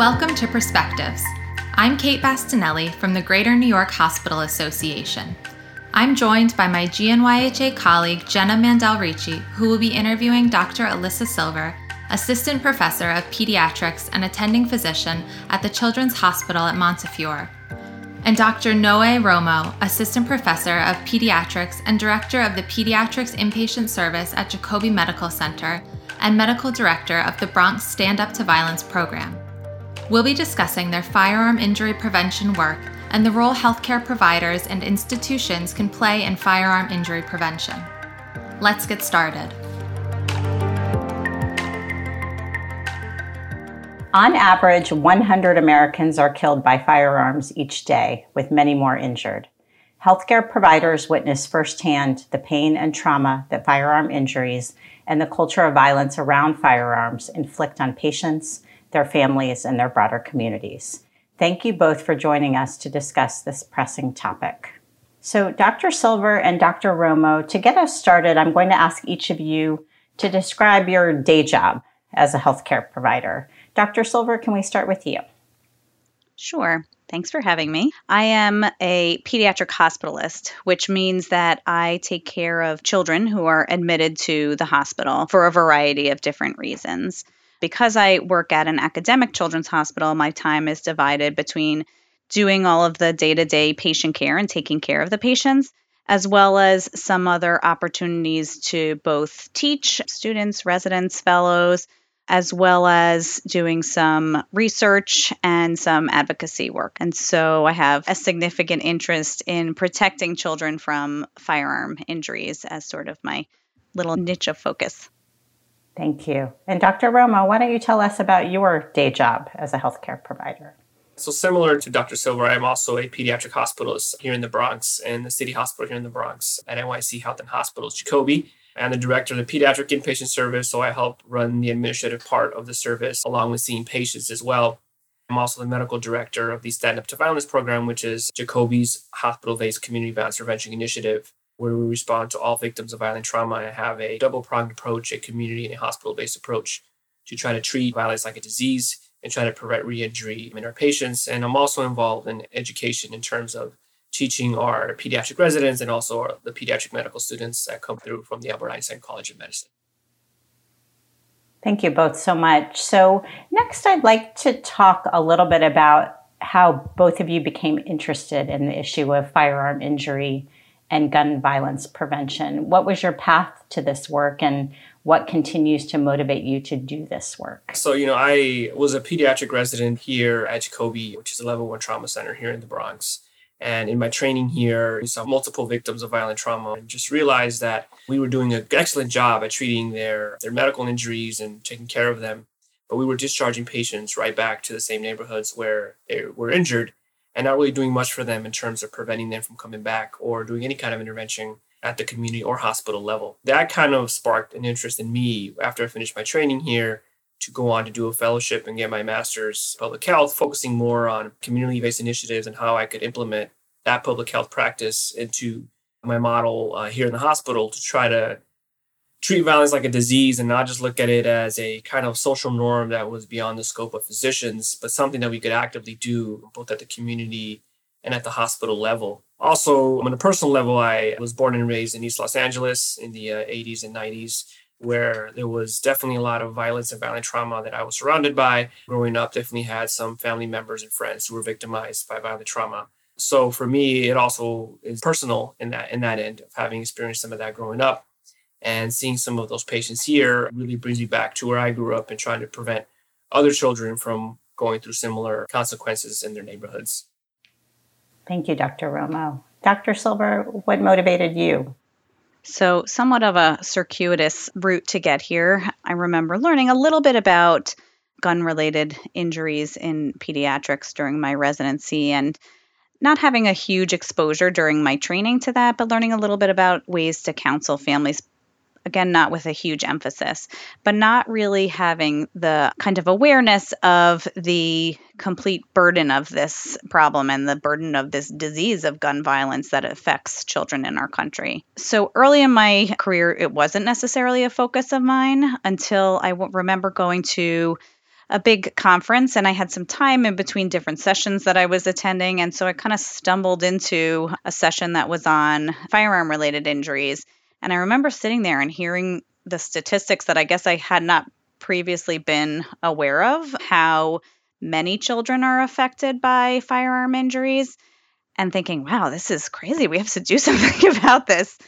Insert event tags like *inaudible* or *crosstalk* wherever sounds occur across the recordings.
Welcome to Perspectives. I'm Kate Bastinelli from the Greater New York Hospital Association. I'm joined by my GNYHA colleague Jenna Mandel Ricci, who will be interviewing Dr. Alyssa Silver, Assistant Professor of Pediatrics and Attending Physician at the Children's Hospital at Montefiore, and Dr. Noé Romo, Assistant Professor of Pediatrics and Director of the Pediatrics Inpatient Service at Jacobi Medical Center and Medical Director of the Bronx Stand Up to Violence program. We'll be discussing their firearm injury prevention work and the role healthcare providers and institutions can play in firearm injury prevention. Let's get started. On average, 100 Americans are killed by firearms each day, with many more injured. Healthcare providers witness firsthand the pain and trauma that firearm injuries and the culture of violence around firearms inflict on patients, their families, and their broader communities. Thank you both for joining us to discuss this pressing topic. So, Dr. Silver and Dr. Romo, to get us started, I'm going to ask each of you to describe your day job as a healthcare provider. Dr. Silver, can we start with you? Sure. Thanks for having me. I am a pediatric hospitalist, which means that I take care of children who are admitted to the hospital for a variety of different reasons. Because I work at an academic children's hospital, my time is divided between doing all of the day to day patient care and taking care of the patients, as well as some other opportunities to both teach students, residents, fellows, as well as doing some research and some advocacy work. And so I have a significant interest in protecting children from firearm injuries as sort of my little niche of focus. Thank you. And Dr. Romo, why don't you tell us about your day job as a healthcare provider? So, similar to Dr. Silver, I'm also a pediatric hospitalist here in the Bronx and the City Hospital here in the Bronx at NYC Health and Hospitals Jacobi. I'm the director of the pediatric inpatient service, so I help run the administrative part of the service along with seeing patients as well. I'm also the medical director of the Stand Up to Violence program, which is Jacobi's hospital based community violence prevention initiative where we respond to all victims of violent trauma and have a double pronged approach, a community and a hospital based approach to try to treat violence like a disease and try to prevent re injury in our patients. And I'm also involved in education in terms of teaching our pediatric residents and also our, the pediatric medical students that come through from the Albert Einstein College of Medicine. Thank you both so much. So, next, I'd like to talk a little bit about how both of you became interested in the issue of firearm injury and gun violence prevention. What was your path to this work and what continues to motivate you to do this work? So, you know, I was a pediatric resident here at Jacobi, which is a level one trauma center here in the Bronx. And in my training here, we saw multiple victims of violent trauma and just realized that we were doing an excellent job at treating their, their medical injuries and taking care of them. But we were discharging patients right back to the same neighborhoods where they were injured and not really doing much for them in terms of preventing them from coming back or doing any kind of intervention at the community or hospital level. That kind of sparked an interest in me after I finished my training here to go on to do a fellowship and get my master's public health, focusing more on community based initiatives and how I could implement that public health practice into my model uh, here in the hospital to try to treat violence like a disease and not just look at it as a kind of social norm that was beyond the scope of physicians, but something that we could actively do both at the community and at the hospital level. Also, on a personal level, I was born and raised in East Los Angeles in the uh, 80s and 90s, where there was definitely a lot of violence and violent trauma that I was surrounded by. Growing up, definitely had some family members and friends who were victimized by violent trauma. So for me, it also is personal in that in that end of having experienced some of that growing up and seeing some of those patients here really brings me back to where I grew up and trying to prevent other children from going through similar consequences in their neighborhoods. Thank you, Dr. Romo. Dr. Silver, what motivated you? So, somewhat of a circuitous route to get here. I remember learning a little bit about gun related injuries in pediatrics during my residency and not having a huge exposure during my training to that, but learning a little bit about ways to counsel families again, not with a huge emphasis, but not really having the kind of awareness of the complete burden of this problem and the burden of this disease of gun violence that affects children in our country. So early in my career, it wasn't necessarily a focus of mine until I remember going to a big conference and I had some time in between different sessions that I was attending. And so I kind of stumbled into a session that was on firearm related injuries. And I remember sitting there and hearing the statistics that I guess I had not previously been aware of how many children are affected by firearm injuries and thinking, wow, this is crazy. We have to do *laughs* something about this.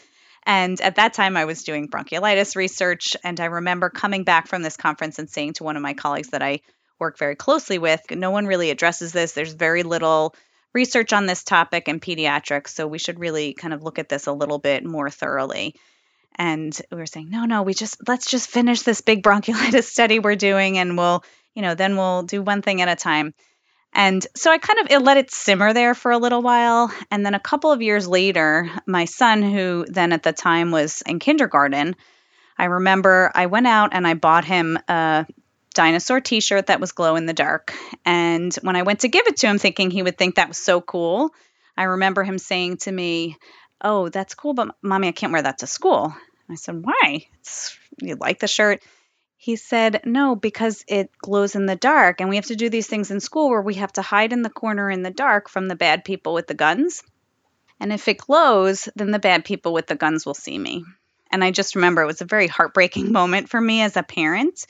And at that time, I was doing bronchiolitis research. And I remember coming back from this conference and saying to one of my colleagues that I work very closely with, no one really addresses this. There's very little research on this topic in pediatrics. So we should really kind of look at this a little bit more thoroughly. And we were saying, no, no, we just let's just finish this big bronchiolitis *laughs* study we're doing and we'll, you know, then we'll do one thing at a time. And so I kind of it let it simmer there for a little while. And then a couple of years later, my son, who then at the time was in kindergarten, I remember I went out and I bought him a dinosaur t shirt that was glow in the dark. And when I went to give it to him, thinking he would think that was so cool, I remember him saying to me, Oh, that's cool, but mommy, I can't wear that to school. I said, Why? It's, you like the shirt? He said, No, because it glows in the dark. And we have to do these things in school where we have to hide in the corner in the dark from the bad people with the guns. And if it glows, then the bad people with the guns will see me. And I just remember it was a very heartbreaking *laughs* moment for me as a parent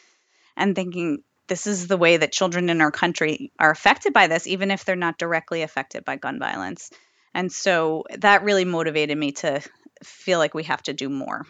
and thinking, this is the way that children in our country are affected by this, even if they're not directly affected by gun violence. And so that really motivated me to feel like we have to do more.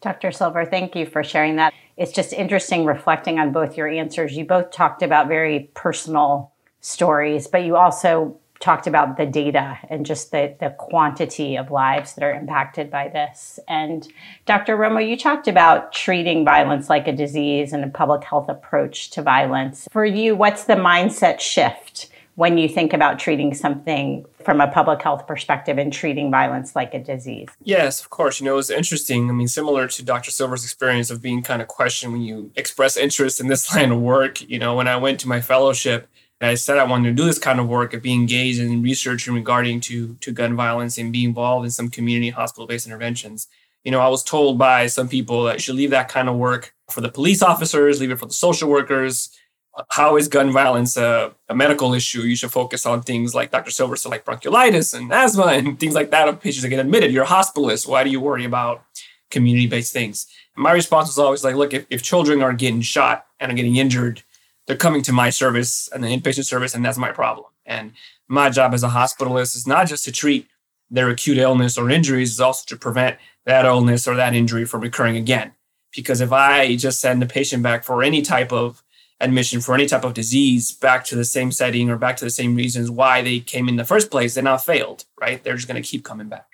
Dr. Silver, thank you for sharing that. It's just interesting reflecting on both your answers. You both talked about very personal stories, but you also talked about the data and just the, the quantity of lives that are impacted by this. And Dr. Romo, you talked about treating violence like a disease and a public health approach to violence. For you, what's the mindset shift when you think about treating something from a public health perspective and treating violence like a disease? Yes, of course. You know, it's interesting. I mean, similar to Dr. Silver's experience of being kind of questioned when you express interest in this *laughs* line of work. You know, when I went to my fellowship, I said I wanted to do this kind of work of being engaged in research regarding to, to gun violence and be involved in some community hospital-based interventions. You know, I was told by some people that you should leave that kind of work for the police officers, leave it for the social workers, how is gun violence a, a, medical issue? You should focus on things like Dr. Silver said, like bronchiolitis and asthma and *laughs* things like that of patients that get admitted. You're a hospitalist. Why do you worry about community-based things? And my response was always like, look, if, if children are getting shot and are getting injured, they're coming to my service and the inpatient service, and that's my problem. And my job as a hospitalist is not just to treat their acute illness or injuries, it's also to prevent that illness or that injury from recurring again. Because if I just send the patient back for any type of admission for any type of disease back to the same setting or back to the same reasons why they came in the first place, they now failed, right? They're just going to keep coming back.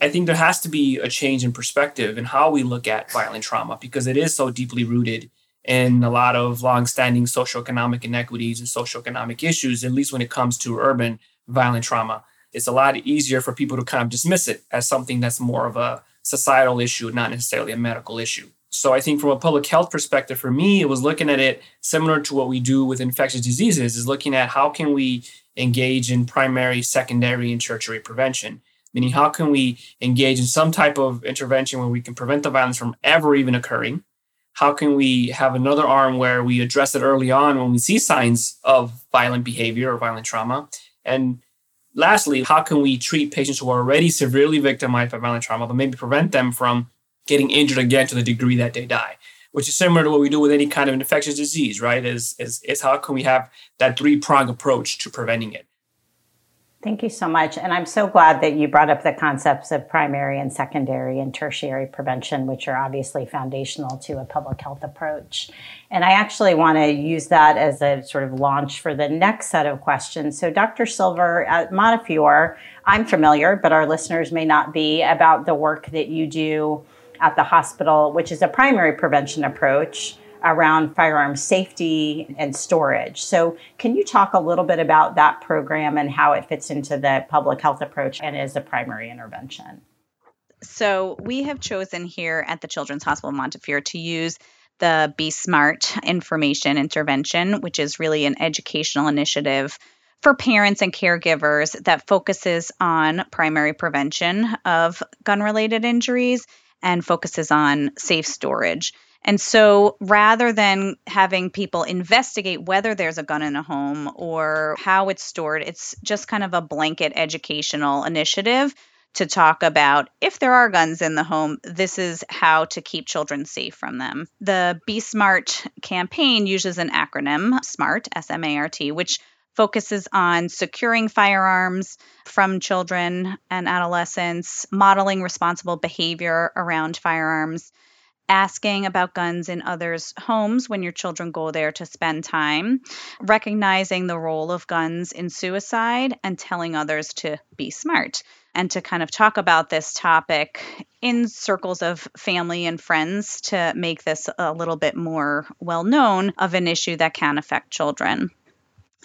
I think there has to be a change in perspective in how we look at violent trauma because it is so deeply rooted in a lot of long-standing socioeconomic inequities and socioeconomic issues, at least when it comes to urban violent trauma. It's a lot easier for people to kind of dismiss it as something that's more of a societal issue, not necessarily a medical issue. So I think from a public health perspective, for me, it was looking at it similar to what we do with infectious diseases, is looking at how can we engage in primary, secondary, and tertiary prevention. Meaning, how can we engage in some type of intervention where we can prevent the violence from ever even occurring? How can we have another arm where we address it early on when we see signs of violent behavior or violent trauma? And lastly, how can we treat patients who are already severely victimized by violent trauma, but maybe prevent them from getting injured again to the degree that they die, which is similar to what we do with any kind of infectious disease, right? Is, is, is how can we have that three prong approach to preventing it? Thank you so much. And I'm so glad that you brought up the concepts of primary and secondary and tertiary prevention, which are obviously foundational to a public health approach. And I actually want to use that as a sort of launch for the next set of questions. So, Dr. Silver uh, at Montefiore, I'm familiar, but our listeners may not be, about the work that you do at the hospital, which is a primary prevention approach around firearm safety and storage. So, can you talk a little bit about that program and how it fits into the public health approach and is a primary intervention? So, we have chosen here at the Children's Hospital Montefiore to use the Be Smart information intervention, which is really an educational initiative for parents and caregivers that focuses on primary prevention of gun related injuries and focuses on safe storage. And so rather than having people investigate whether there's a gun in a home or how it's stored, it's just kind of a blanket educational initiative to talk about if there are guns in the home, this is how to keep children safe from them. The Be Smart campaign uses an acronym, SMART, S M A R T, which focuses on securing firearms from children and adolescents, modeling responsible behavior around firearms, asking about guns in others' homes when your children go there to spend time, recognizing the role of guns in suicide, and telling others to be smart and to kind of talk about this topic in circles of family and friends to make this a little bit more well known of an issue that can affect children.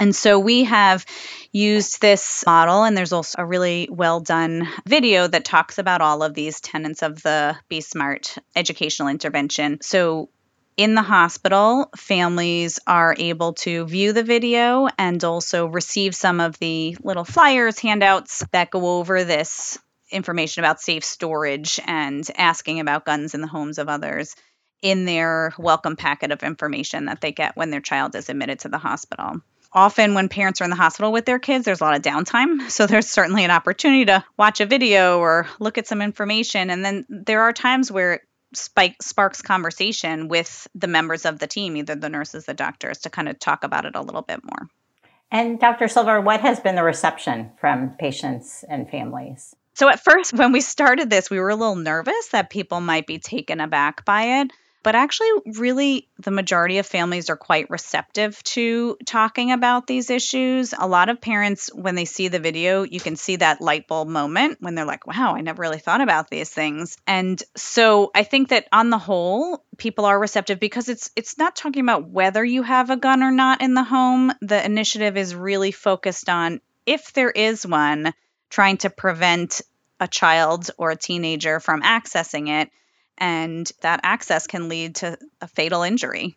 And so we have used this model, and there's also a really well done video that talks about all of these tenets of the Be Smart educational intervention. So in the hospital, families are able to view the video and also receive some of the little flyers, handouts that go over this information about safe storage and asking about guns in the homes of others in their welcome packet of information that they get when their child is admitted to the hospital. Often, when parents are in the hospital with their kids, there's a lot of downtime. *laughs* So, there's certainly an opportunity to watch a video or look at some information. And then there are times where spike sparks conversation with the members of the team, either the nurses, the doctors, to kind of talk about it a little bit more. And Dr. Silver, what has been the reception from patients and families? So at first, *laughs* when we started this, we were a little nervous that people might be taken aback by it. But actually, really, the majority of families are quite receptive to talking about these issues. A lot of parents, when they see the video, you can see that light bulb moment when they're like, wow, I never really thought about these things. And so I think that on the whole, people are receptive because it's it's not talking about whether you have a gun or not in the home. The initiative is really focused on if there is one, trying to prevent a child or a teenager from accessing it and that access can lead to a fatal injury.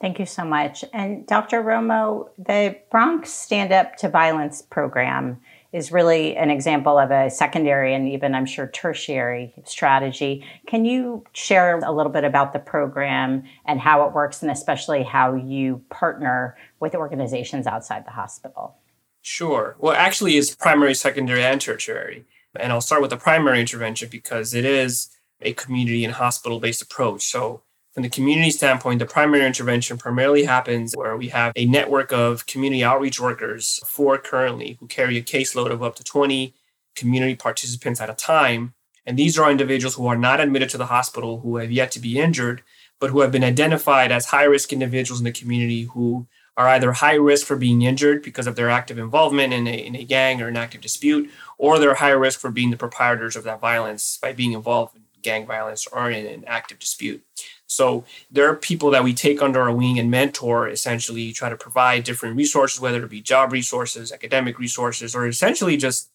Thank you so much. And Dr. Romo, the Bronx Stand Up to Violence program is really an example of a secondary and even, I'm sure, tertiary strategy. Can you share a little bit about the program and how it works, and especially how you partner with organizations outside the hospital? Sure. Well, actually, it's primary, secondary, and tertiary. And I'll start with the primary intervention because it is a community and hospital based approach. So, from the community standpoint, the primary intervention primarily happens where we have a network of community outreach workers, four currently, who carry a caseload of up to 20 community participants at a time. And these are individuals who are not admitted to the hospital, who have yet to be injured, but who have been identified as high risk individuals in the community who are either high risk for being injured because of their active involvement in a, in a gang or an active dispute, or they're high risk for being the proprietors of that violence by being involved in gang violence or in an active dispute. So there are people that we take under our wing and mentor, essentially try to provide different resources, whether it be job resources, academic resources, or essentially just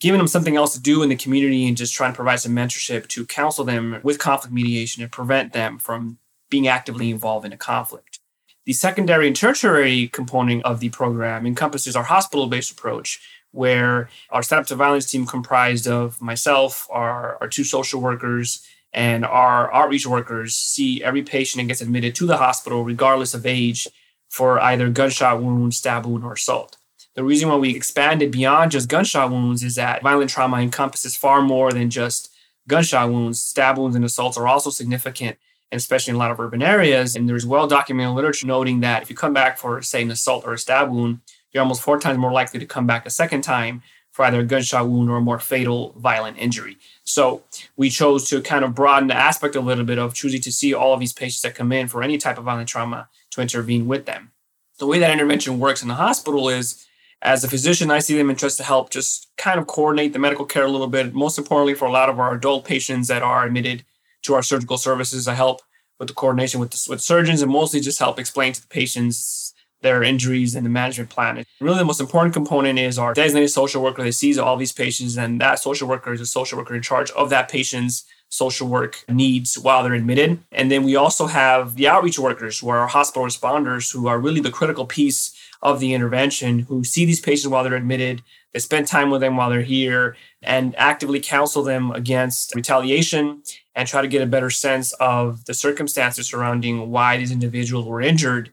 giving them something else to do in the community and just trying to provide some mentorship to counsel them with conflict mediation and prevent them from being actively involved in a conflict. The secondary and tertiary component of the program encompasses our hospital based approach, where our Up to Violence team comprised of myself, our, our two social workers, and our outreach workers see every patient and gets admitted to the hospital regardless of age for either gunshot wound, stab wound, or assault. The reason why we expanded beyond just gunshot wounds is that violent trauma encompasses far more than just gunshot wounds. Stab wounds and assaults are also significant, especially in a lot of urban areas. And there's well documented literature noting that if you come back for, say, an assault or a stab wound, you're almost four times more likely to come back a second time for either a gunshot wound or a more fatal violent injury. So we chose to kind of broaden the aspect a little bit of choosing to see all of these patients that come in for any type of violent trauma to intervene with them. The way that intervention works in the hospital is as a physician, I see them in trust to help just kind of coordinate the medical care a little bit. Most importantly, for a lot of our adult patients that are admitted to our surgical services, I help with the coordination with, the, with surgeons and mostly just help explain to the patients their injuries and the management plan. Really, the most important component is our designated social worker that sees all these patients, and that social worker is a social worker in charge of that patient's social work needs while they're admitted. And then we also have the outreach workers, who are our hospital responders, who are really the critical piece of the intervention, who see these patients while they're admitted. They spend time with them while they're here and actively counsel them against retaliation and try to get a better sense of the circumstances surrounding why these individuals were injured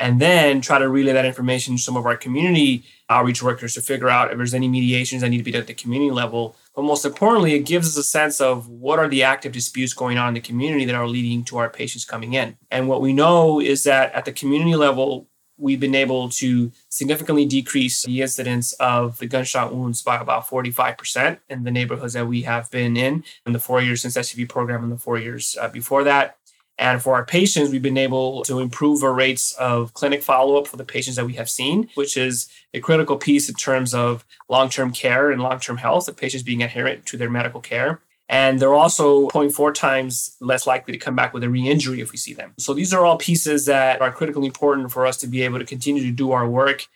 and then try to relay that information to some of our community outreach workers to figure out if there's any mediations that need to be done at the community level. But most importantly, it gives us a sense of what are the active disputes going on in the community that are leading to our patients coming in. And what we know is that at the community level, we've been able to significantly decrease the incidence of the gunshot wounds by about 45% in the neighborhoods that we have been in in the four years since SUV program and the four years uh, before that. And for our patients, we've been able to improve our rates of clinic follow up for the patients that we have seen, which is a critical piece in terms of long term care and long term health of patients being adherent to their medical care. And they're also 0.4 times less likely to come back with a re injury if we see them. So these are all pieces that are critically important for us to be able to continue to do our work.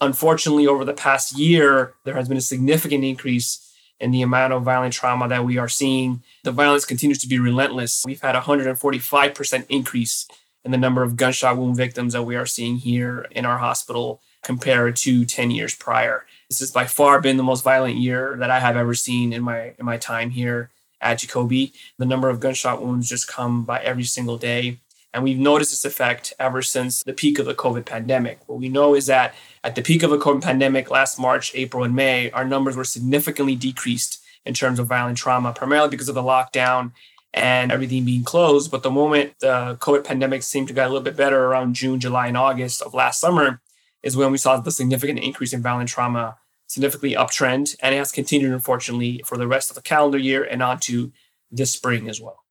Unfortunately, over the past year, there has been a significant increase in the amount of violent trauma that we are seeing. The violence continues to be relentless. We've had a 145% increase in the number of gunshot wound victims that we are seeing here in our hospital compared to 10 years prior. This has by far been the most violent year that I have ever seen in my in my time here at Jacobi. The number of gunshot wounds just come by every single day. And we've noticed this effect ever since the peak of the COVID pandemic. What we know is that at the peak of the COVID pandemic last March, April, and May, our numbers were significantly decreased in terms of violent trauma, primarily because of the lockdown and everything being closed. But the moment the COVID pandemic seemed to get a little bit better around June, July, and August of last summer is when we saw the significant increase in violent trauma, significantly uptrend. And it has continued, unfortunately, for the rest of the calendar year and on to this spring as well.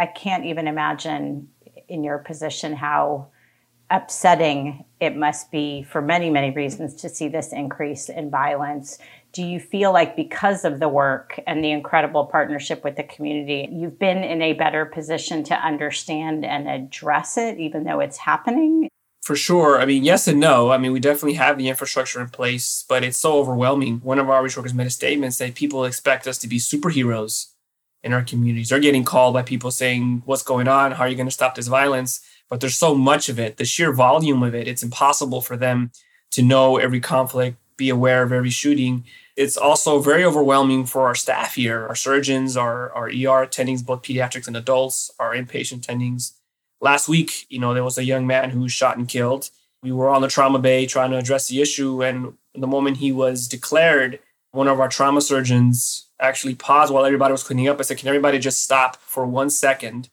I can't even imagine in your position how upsetting it must be for many, many reasons to see this increase in violence. Do you feel like because of the work and the incredible partnership with the community, you've been in a better position to understand and address it, even though it's happening? For sure. I mean, yes and no. I mean, we definitely have the infrastructure in place, but it's so overwhelming. One of our workers made a statement that people expect us to be superheroes in our communities. They're getting called by people saying, What's going on? How are you going to stop this violence? But there's so much of it, the sheer volume of it, it's impossible for them to know every conflict, be aware of every shooting. It's also very overwhelming for our staff here, our surgeons, our, our ER attendings, both pediatrics and adults, our inpatient attendings. Last week, you know, there was a young man who was shot and killed. We were on the trauma bay trying to address the issue. And the moment he was declared, one of our trauma surgeons actually paused while everybody was cleaning up. I said, Can everybody just stop for one second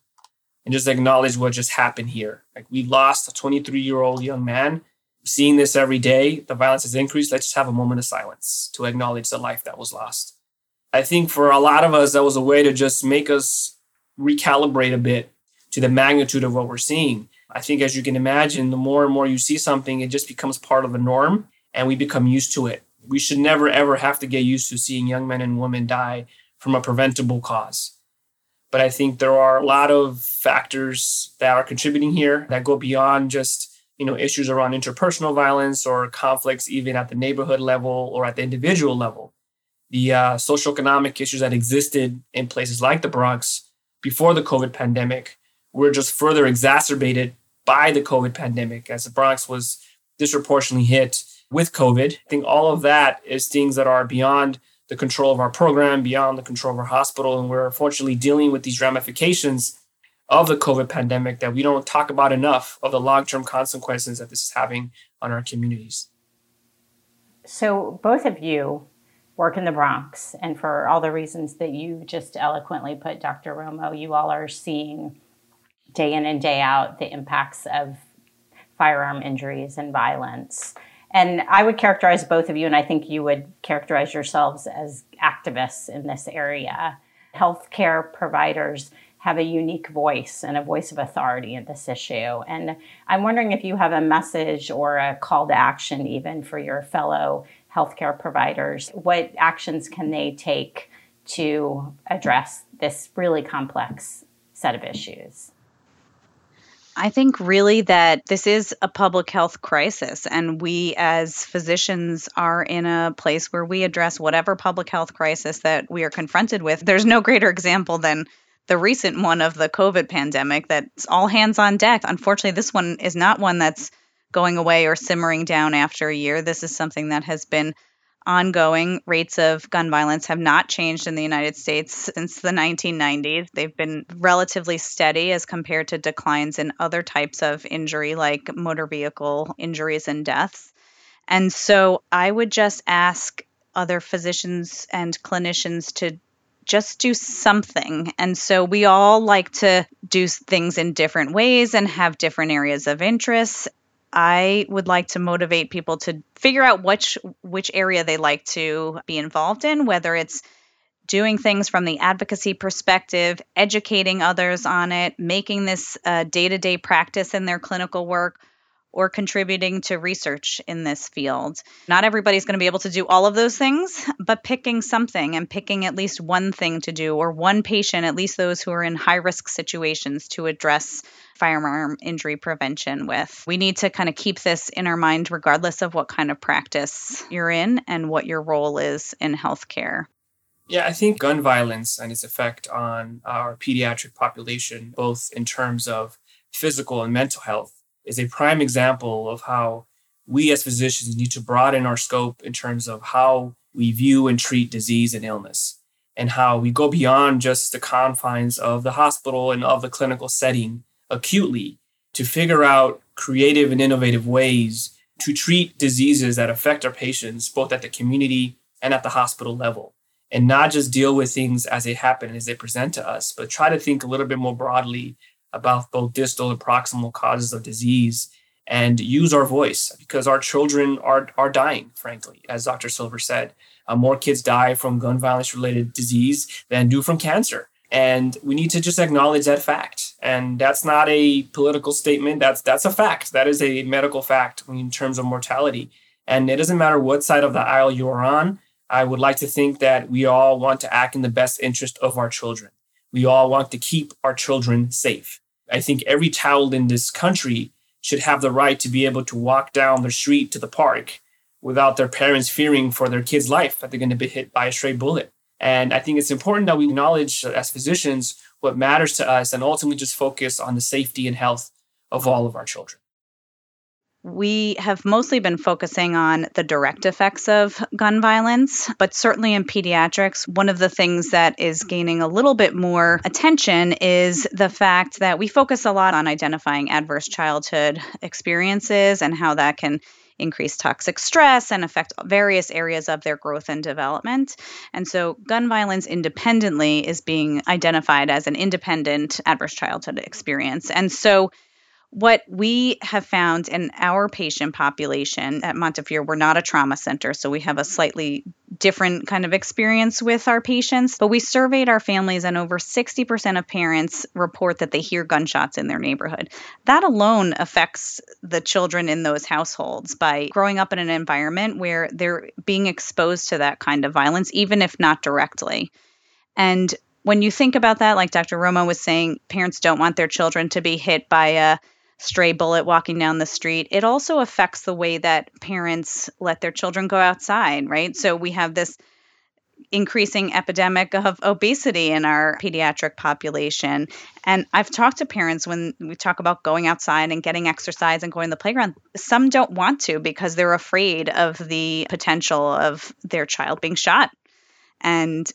and just acknowledge what just happened here? Like, we lost a 23 year old young man. Seeing this every day, the violence has increased. Let's just have a moment of silence to acknowledge the life that was lost. I think for a lot of us, that was a way to just make us recalibrate a bit to the magnitude of what we're seeing. I think, as you can imagine, the more and more you see something, it just becomes part of the norm and we become used to it we should never ever have to get used to seeing young men and women die from a preventable cause. But I think there are a lot of factors that are contributing here that go beyond just you know issues around interpersonal violence or conflicts even at the neighborhood level or at the individual level. The uh, socioeconomic issues that existed in places like the Bronx before the COVID pandemic were just further exacerbated by the COVID pandemic as the Bronx was disproportionately hit with COVID. I think all of that is things that are beyond the control of our program, beyond the control of our hospital. And we're unfortunately dealing with these ramifications of the COVID pandemic that we don't talk about enough of the long term consequences that this is having on our communities. So, both of you work in the Bronx, and for all the reasons that you just eloquently put, Dr. Romo, you all are seeing day in and day out the impacts of firearm injuries and violence. And I would characterize both of you, and I think you would characterize yourselves as activists in this area. Healthcare providers have a unique voice and a voice of authority in this issue. And I'm wondering if you have a message or a call to action, even for your fellow healthcare providers. What actions can they take to address this really complex set of issues? I think really that this is a public health crisis, and we as physicians are in a place where we address whatever public health crisis that we are confronted with. There's no greater example than the recent one of the COVID pandemic that's all hands on deck. Unfortunately, this one is not one that's going away or simmering down after a year. This is something that has been ongoing. Rates of gun violence have not changed in the United States since the 1990s. They've been relatively steady as compared to declines in other types of injury, like motor vehicle injuries and deaths. And so I would just ask other physicians and clinicians to just do something. And so we all like to do things in different ways and have different areas of interest. I would like to motivate people to figure out which which area they like to be involved in, whether it's doing things from the advocacy perspective, educating others on it, making this day-to-day practice in their clinical work, or contributing to research in this field. Not everybody's going to be able to do all of those things, but picking something and picking at least one thing to do or one patient, at least those who are in high risk situations, to address firearm injury prevention with. We need to kind of keep this in our mind regardless of what kind of practice you're in and what your role is in healthcare. Yeah, I think gun violence and its effect on our pediatric population, both in terms of physical and mental health, is a prime example of how we as physicians need to broaden our scope in terms of how we view and treat disease and illness, and how we go beyond just the confines of the hospital and of the clinical setting acutely to figure out creative and innovative ways to treat diseases that affect our patients, both at the community and at the hospital level. And not just deal with things as they happen, as they present to us, but try to think a little bit more broadly about both distal and proximal causes of disease and use our voice because our children are, are dying, frankly. As Dr. Silver said, uh, more kids die from gun violence related disease than do from cancer. And we need to just acknowledge that fact. And that's not a political statement. That's that's a fact. That is a medical fact in terms of mortality. And it doesn't matter what side of the aisle you are on. I would like to think that we all want to act in the best interest of our children. We all want to keep our children safe. I think every child in this country should have the right to be able to walk down the street to the park without their parents fearing for their kid's life that they're going to be hit by a stray bullet. And I think it's important that we acknowledge as physicians what matters to us and ultimately just focus on the safety and health of all of our children we have mostly been focusing on the direct effects of gun violence, but certainly in pediatrics, one of the things that is gaining a little bit more attention is the fact that we focus a lot on identifying adverse childhood experiences and how that can increase toxic stress and affect various areas of their growth and development. And so, gun violence independently is being identified as an independent adverse childhood experience. And so, what we have found in our patient population at Montefiore, we're not a trauma center, so we have a slightly different kind of experience with our patients. But we surveyed our families, and over 60% of parents report that they hear gunshots in their neighborhood. That alone affects the children in those households by growing up in an environment where they're being exposed to that kind of violence, even if not directly. And when you think about that, like Dr. Romo was saying, parents don't want their children to be hit by a stray bullet walking down the street, it also affects the way that parents let their children go outside, right? So we have this increasing epidemic of obesity in our pediatric population. And I've talked to parents when we talk about going outside and getting exercise and going to the playground. Some don't want to because they're afraid of the potential of their child being shot. And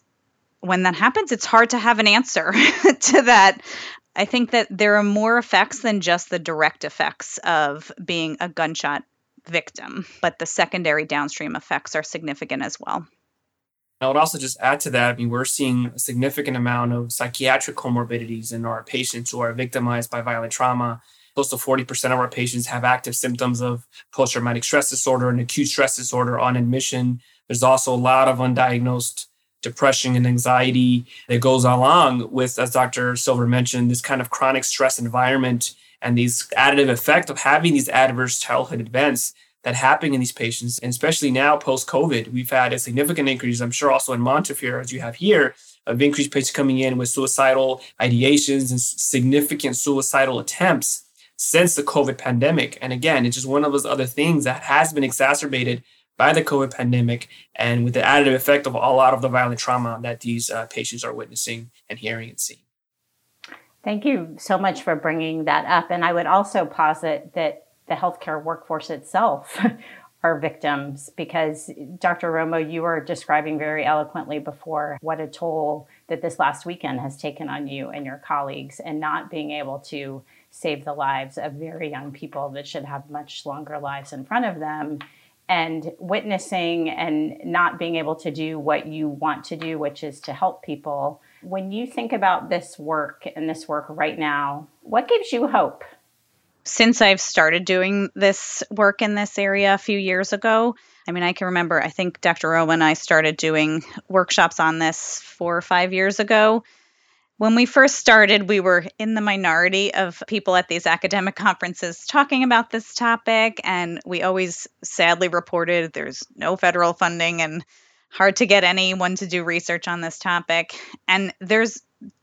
when that happens, it's hard to have an answer *laughs* to that I think that there are more effects than just the direct effects of being a gunshot victim, but the secondary downstream effects are significant as well. I would also just add to that, I mean, we're seeing a significant amount of psychiatric comorbidities in our patients who are victimized by violent trauma. Close to 40% of our patients have active symptoms of post traumatic stress disorder and acute stress disorder on admission. There's also a lot of undiagnosed depression and anxiety that goes along with, as Dr. Silver mentioned, this kind of chronic stress environment and these additive effect of having these adverse childhood events that happen in these patients. And especially now post COVID, we've had a significant increase, I'm sure also in Montefiore, as you have here, of increased patients coming in with suicidal ideations and significant suicidal attempts since the COVID pandemic. And again, it's just one of those other things that has been exacerbated by the COVID pandemic and with the additive effect of a lot of the violent trauma that these uh, patients are witnessing and hearing and seeing. Thank you so much for bringing that up. And I would also posit that the healthcare workforce itself *laughs* are victims because Dr. Romo, you were describing very eloquently before what a toll that this last weekend has taken on you and your colleagues and not being able to save the lives of very young people that should have much longer lives in front of them and witnessing and not being able to do what you want to do which is to help people when you think about this work and this work right now what gives you hope since I've started doing this work in this area a few years ago, I mean, I can remember, I think Dr. Owen and I started doing workshops on this four or five years ago. When we first started, we were in the minority of people at these academic conferences talking about this topic, and we always sadly reported there's no federal funding and hard to get anyone to do research on this topic. And there's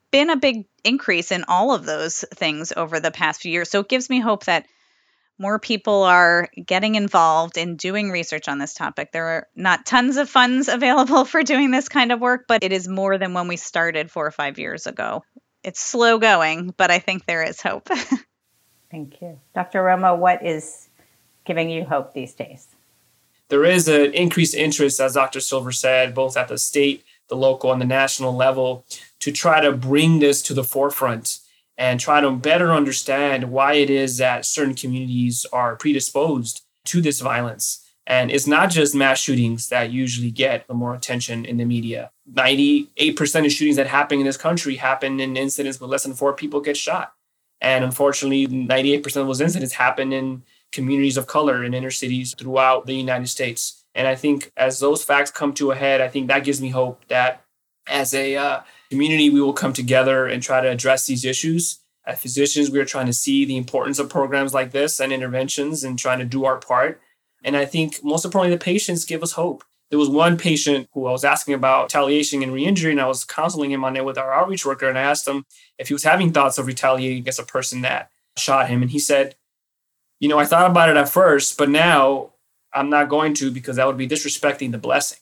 been a big increase in all of those things over the past few years. So it gives me hope that more people are getting involved in doing research on this topic. There are not tons of funds *laughs* available for doing this kind of work, but it is more than when we started four or five years ago. It's slow going, but I think there is hope. *laughs* Thank you. Dr. Romo, what is giving you hope these days? There is an increased interest, as Dr. Silver said, both at the state, the local, and the national level to try to bring this to the forefront and try to better understand why it is that certain communities are predisposed to this violence. And it's not just mass shootings that usually get the more attention in the media. 98% of shootings that happen in this country happen in incidents where less than four people get shot. And unfortunately, 98% of those incidents happen in communities of color in inner cities throughout the United States. And I think as those facts come to a head, I think that gives me hope that as a uh, community, we will come together and try to address these issues. As physicians, we are trying to see the importance of programs like this and interventions and trying to do our part. And I think most importantly, the patients give us hope. There was one patient who I was asking about retaliation and re-injury, and I was counseling him on it with our outreach worker, and I asked him if he was having thoughts of retaliating against a person that shot him, and he said, "You know, I thought about it at first, but now I'm not going to because that would be disrespecting the blessing."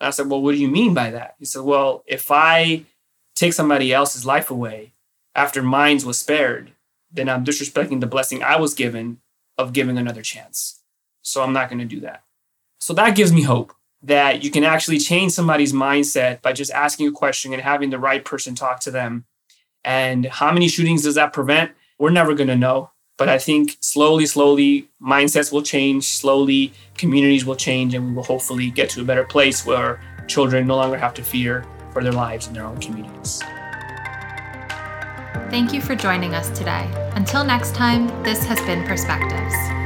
I said, Well, what do you mean by that? He said, Well, if I take somebody else's life away after mine was spared, then I'm disrespecting the blessing I was given of giving another chance. So I'm not going to do that. So that gives me hope that you can actually change somebody's mindset by just asking a question and having the right person talk to them. And how many shootings does that prevent? We're never going to know. But I think slowly, slowly, mindsets will change. Slowly, communities will change, and we will hopefully get to a better place where children no longer have to fear for their lives in their own communities. Thank you for joining us today. Until next time, this has been Perspectives.